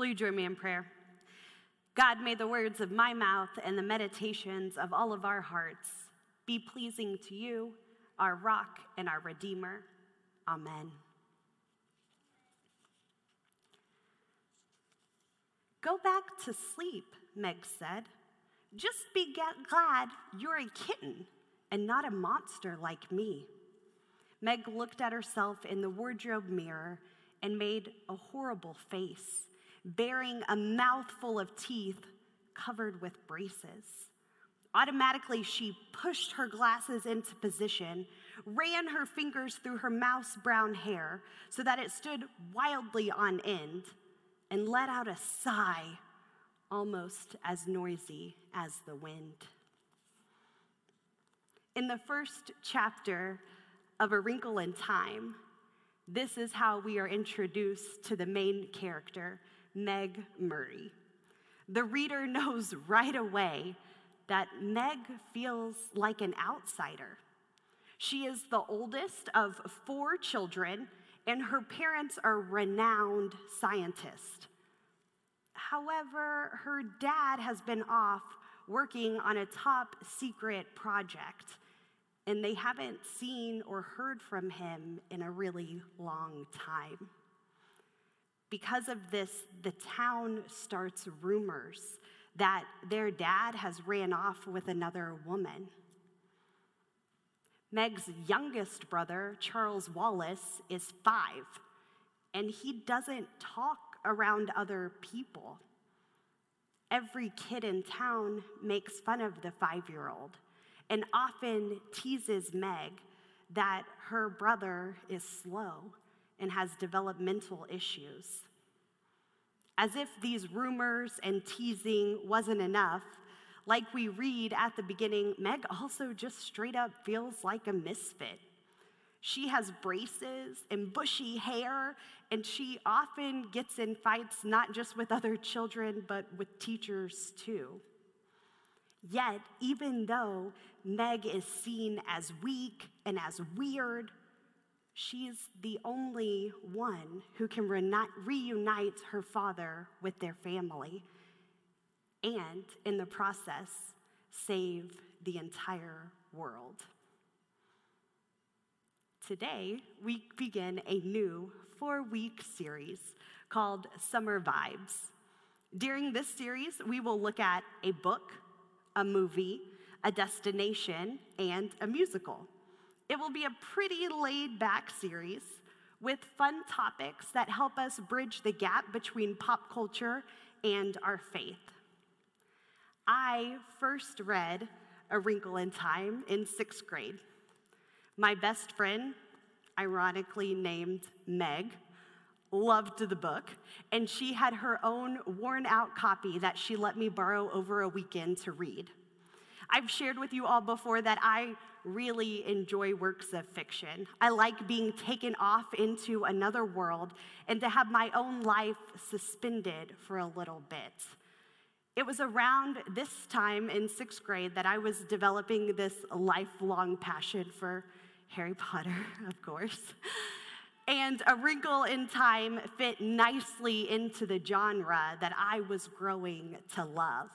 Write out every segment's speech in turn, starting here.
Will you join me in prayer? God, may the words of my mouth and the meditations of all of our hearts be pleasing to you, our rock and our redeemer. Amen. Go back to sleep, Meg said. Just be glad you're a kitten and not a monster like me. Meg looked at herself in the wardrobe mirror and made a horrible face, baring a mouthful of teeth covered with braces. Automatically, she pushed her glasses into position, ran her fingers through her mouse brown hair so that it stood wildly on end, and let out a sigh almost as noisy as the wind. In the first chapter of A Wrinkle in Time, this is how we are introduced to the main character, Meg Murray. The reader knows right away that Meg feels like an outsider. She is the oldest of four children, and her parents are renowned scientists. However, her dad has been off working on a top secret project, and they haven't seen or heard from him in a really long time. Because of this, the town starts rumors that their dad has ran off with another woman. Meg's youngest brother, Charles Wallace, is five, and he doesn't talk around other people. Every kid in town makes fun of the five year old and often teases Meg that her brother is slow and has developmental issues. As if these rumors and teasing wasn't enough, like we read at the beginning, Meg also just straight up feels like a misfit. She has braces and bushy hair, and she often gets in fights not just with other children, but with teachers too. Yet, even though Meg is seen as weak and as weird, she's the only one who can reunite her father with their family and, in the process, save the entire world. Today, we begin a new four week series called Summer Vibes. During this series, we will look at a book, a movie, a destination, and a musical. It will be a pretty laid back series with fun topics that help us bridge the gap between pop culture and our faith. I first read A Wrinkle in Time in sixth grade. My best friend, ironically named Meg, loved the book, and she had her own worn out copy that she let me borrow over a weekend to read. I've shared with you all before that I really enjoy works of fiction. I like being taken off into another world and to have my own life suspended for a little bit. It was around this time in sixth grade that I was developing this lifelong passion for Harry Potter, of course. And A Wrinkle in Time fit nicely into the genre that I was growing to love.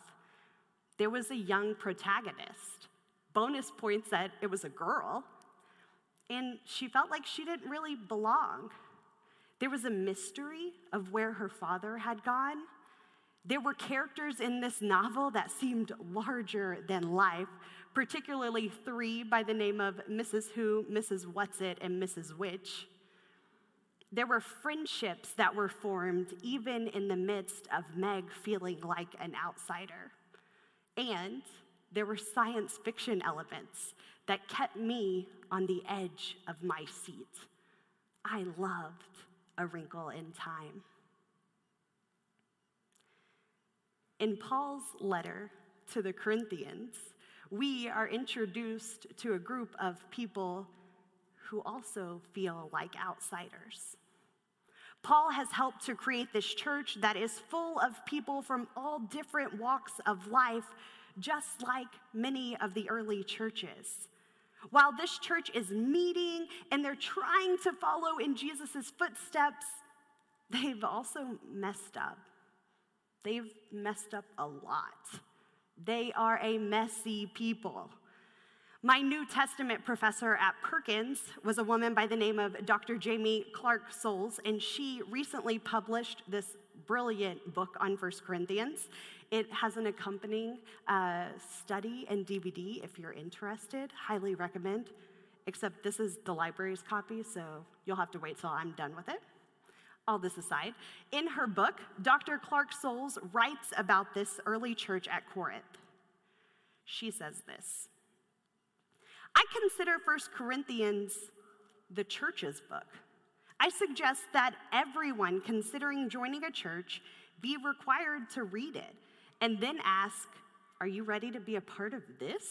There was a young protagonist. Bonus points that it was a girl, and she felt like she didn't really belong. There was a mystery of where her father had gone. There were characters in this novel that seemed larger than life, particularly three by the name of Mrs. Who, Mrs. Whatsit, and Mrs. Which. There were friendships that were formed even in the midst of Meg feeling like an outsider. And there were science fiction elements that kept me on the edge of my seat. I loved A Wrinkle in Time. In Paul's letter to the Corinthians, we are introduced to a group of people who also feel like outsiders. Paul has helped to create this church that is full of people from all different walks of life, just like many of the early churches. While this church is meeting and they're trying to follow in Jesus' footsteps, they've also messed up They've messed up a lot. They are a messy people. My New Testament professor at Perkins was a woman by the name of Dr. Jaime Clark Soles, and she recently published this brilliant book on First Corinthians. It has an accompanying uh, study and DVD if you're interested. Highly recommend. Except this is the library's copy, so you'll have to wait till I'm done with it. All this aside, in her book, Dr. Clark Souls writes about this early church at Corinth. She says this I consider First Corinthians the church's book. I suggest that everyone considering joining a church be required to read it and then ask, Are you ready to be a part of this?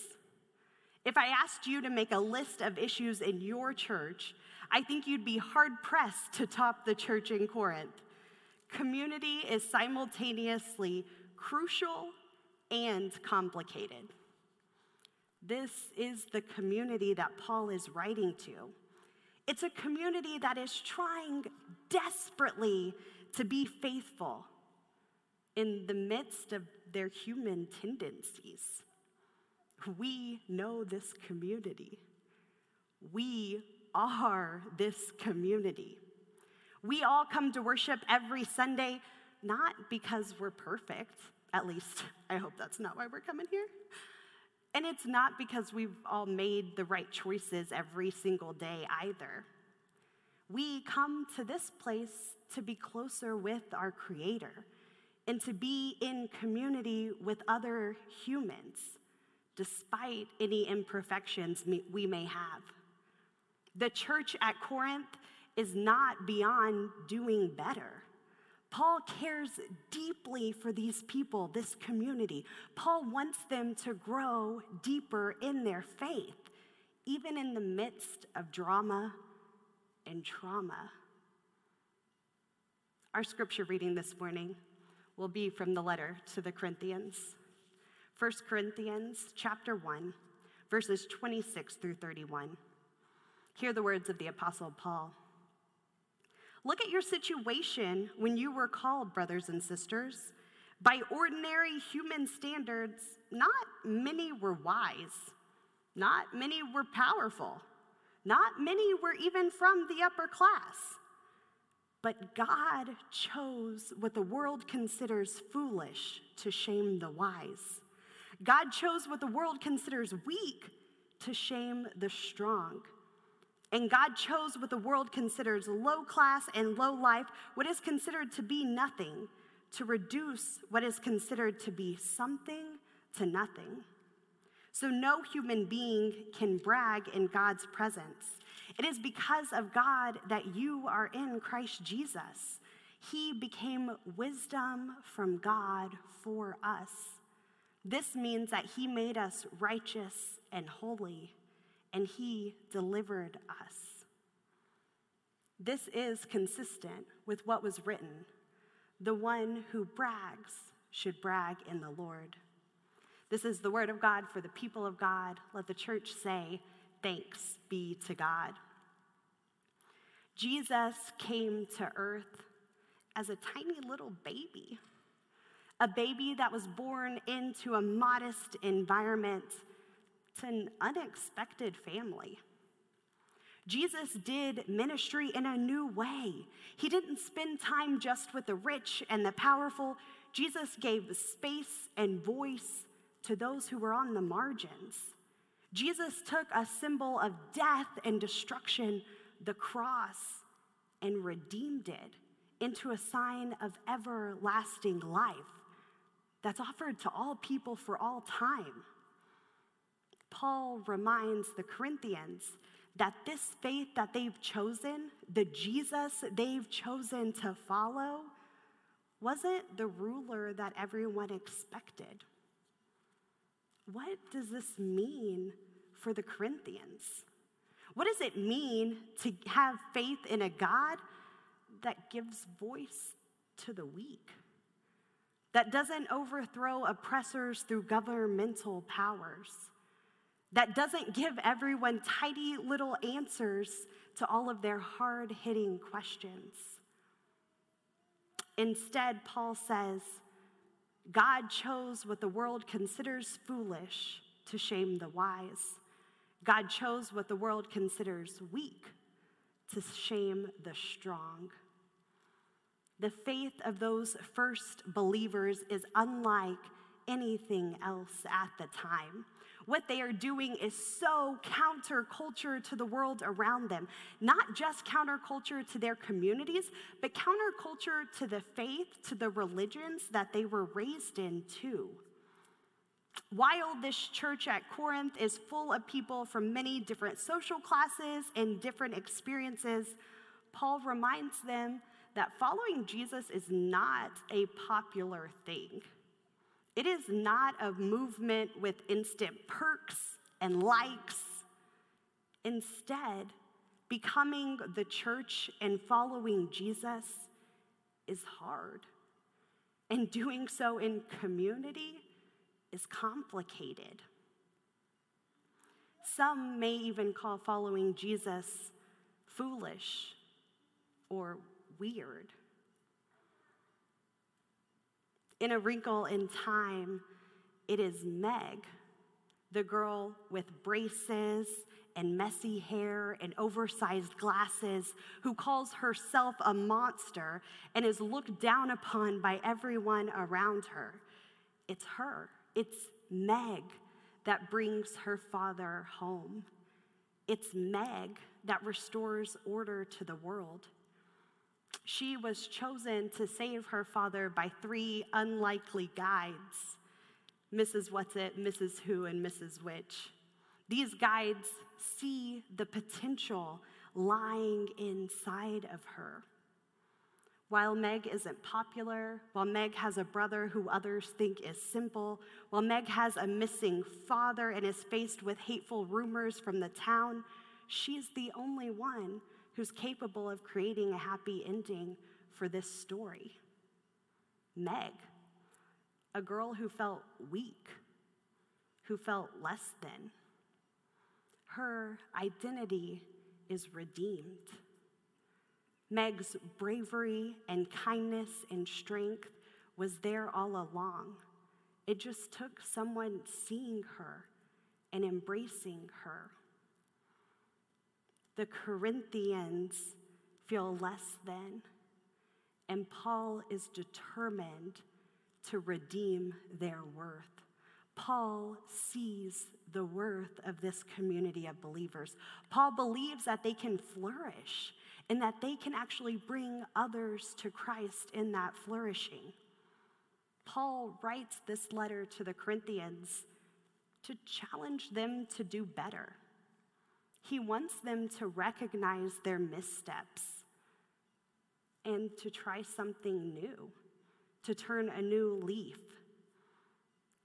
If I asked you to make a list of issues in your church, I think you'd be hard pressed to top the church in Corinth. Community is simultaneously crucial and complicated. This is the community that Paul is writing to. It's a community that is trying desperately to be faithful in the midst of their human tendencies. We know this community. We are this community. We all come to worship every Sunday, not because we're perfect, at least I hope that's not why we're coming here. And it's not because we've all made the right choices every single day either. We come to this place to be closer with our Creator and to be in community with other humans, despite any imperfections we may have. The church at Corinth is not beyond doing better. Paul cares deeply for these people, this community. Paul wants them to grow deeper in their faith, even in the midst of drama and trauma. Our scripture reading this morning will be from the letter to the Corinthians. 1 Corinthians chapter 1, verses 26 through 31. Hear the words of the apostle Paul. Look at your situation when you were called, brothers and sisters. By ordinary human standards, not many were wise, not many were powerful, not many were even from the upper class. But God chose what the world considers foolish to shame the wise. God chose what the world considers weak to shame the strong. And God chose what the world considers low class and low life, what is considered to be nothing, to reduce what is considered to be something to nothing. So no human being can brag in God's presence. It is because of God that you are in Christ Jesus. He became wisdom from God for us. This means that He made us righteous and holy and he delivered us. This is consistent with what was written the one who brags should brag in the Lord. This is the word of God for the people of God. Let the church say, Thanks be to God. Jesus came to earth as a tiny little baby, a baby that was born into a modest environment to an unexpected family. Jesus did ministry in a new way. He didn't spend time just with the rich and the powerful. Jesus gave space and voice to those who were on the margins. Jesus took a symbol of death and destruction, the cross, and redeemed it into a sign of everlasting life that's offered to all people for all time. Paul reminds the Corinthians that this faith that they've chosen, the Jesus they've chosen to follow, wasn't the ruler that everyone expected. What does this mean for the Corinthians? What does it mean to have faith in a God that gives voice to the weak? That doesn't overthrow oppressors through governmental powers? That doesn't give everyone tidy little answers to all of their hard hitting questions. Instead, Paul says, God chose what the world considers foolish to shame the wise. God chose what the world considers weak to shame the strong. The faith of those first believers is unlike anything else at the time. What they are doing is so counterculture to the world around them. Not just counterculture to their communities, but counterculture to the faith, to the religions that they were raised in, too. While this church at Corinth is full of people from many different social classes and different experiences, Paul reminds them that following Jesus is not a popular thing. It is not a movement with instant perks and likes. Instead, becoming the church and following Jesus is hard. And doing so in community is complicated. Some may even call following Jesus foolish or weird. In A Wrinkle in Time, it is Meg, the girl with braces and messy hair and oversized glasses, who calls herself a monster and is looked down upon by everyone around her. It's her, it's Meg that brings her father home. It's Meg that restores order to the world she was chosen to save her father by three unlikely guides Mrs. Whatsit, Mrs. Who, and Mrs. Which. These guides see the potential lying inside of her. While Meg isn't popular, while Meg has a brother who others think is simple, while Meg has a missing father and is faced with hateful rumors from the town, she's the only one who's capable of creating a happy ending for this story. Meg, a girl who felt weak, who felt less than. Her identity is redeemed. Meg's bravery and kindness and strength was there all along. It just took someone seeing her and embracing her the Corinthians feel less than, and Paul is determined to redeem their worth. Paul sees the worth of this community of believers. Paul believes that they can flourish and that they can actually bring others to Christ in that flourishing. Paul writes this letter to the Corinthians to challenge them to do better he wants them to recognize their missteps and to try something new, to turn a new leaf.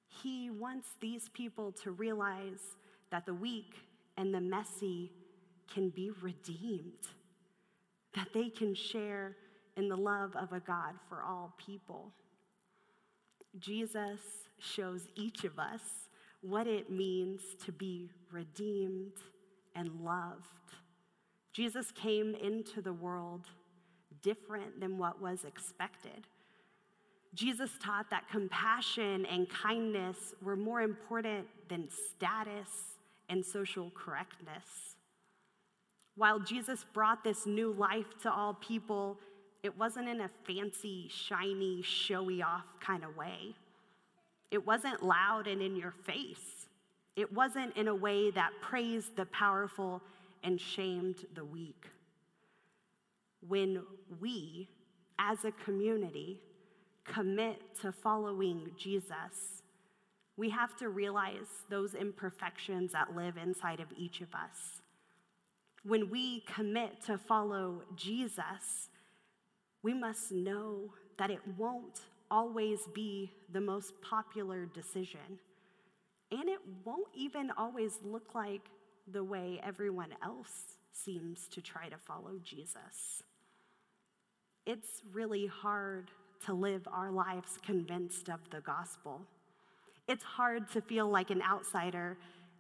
He wants these people to realize that the weak and the messy can be redeemed, that they can share in the love of a God for all people. Jesus shows each of us what it means to be redeemed and loved. Jesus came into the world different than what was expected. Jesus taught that compassion and kindness were more important than status and social correctness. While Jesus brought this new life to all people, it wasn't in a fancy, shiny, showy off kind of way. It wasn't loud and in your face. It wasn't in a way that praised the powerful and shamed the weak. When we, as a community, commit to following Jesus, we have to realize those imperfections that live inside of each of us. When we commit to follow Jesus, we must know that it won't always be the most popular decision. And it won't even always look like the way everyone else seems to try to follow Jesus. It's really hard to live our lives convinced of the gospel. It's hard to feel like an outsider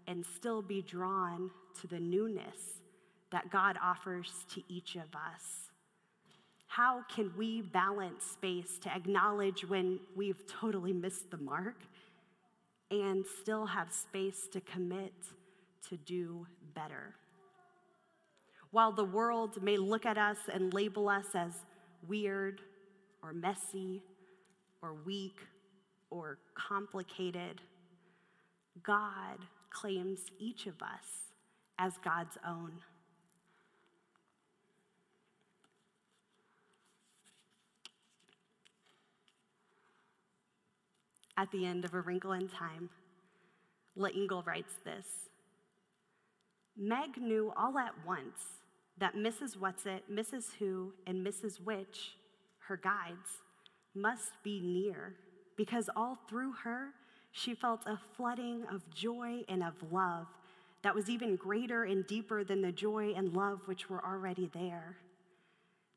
and still be drawn to the newness that God offers to each of us. How can we balance space to acknowledge when we've totally missed the mark and still have space to commit to do better? While the world may look at us and label us as weird or messy or weak or complicated, God claims each of us as God's own. At the end of A Wrinkle in Time, L'Engle writes this Meg knew all at once that Mrs. Whatsit, Mrs. Who, and Mrs. Which, her guides, must be near because all through her, she felt a flooding of joy and of love that was even greater and deeper than the joy and love which were already there.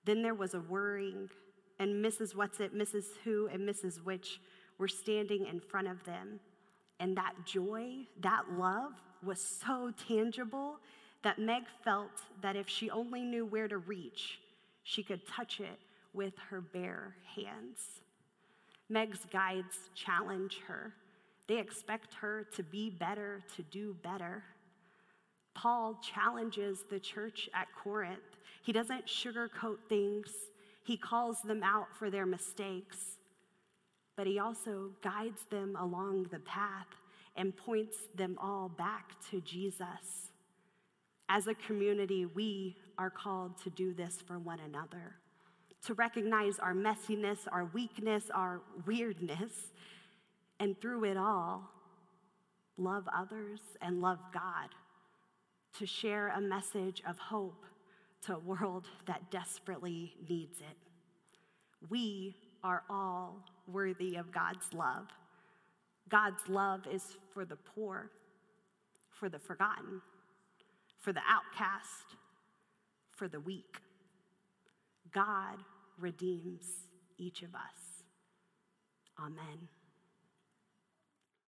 Then there was a worrying, and Mrs. Whatsit, Mrs. Who, and Mrs. Which were standing in front of them. And that joy, that love was so tangible that Meg felt that if she only knew where to reach, she could touch it with her bare hands. Meg's guides challenge her. They expect her to be better, to do better. Paul challenges the church at Corinth. He doesn't sugarcoat things, he calls them out for their mistakes, but he also guides them along the path and points them all back to Jesus. As a community, we are called to do this for one another, to recognize our messiness, our weakness, our weirdness, and through it all, love others and love God, to share a message of hope to a world that desperately needs it. We are all worthy of God's love. God's love is for the poor, for the forgotten, for the outcast, for the weak. God redeems each of us. Amen.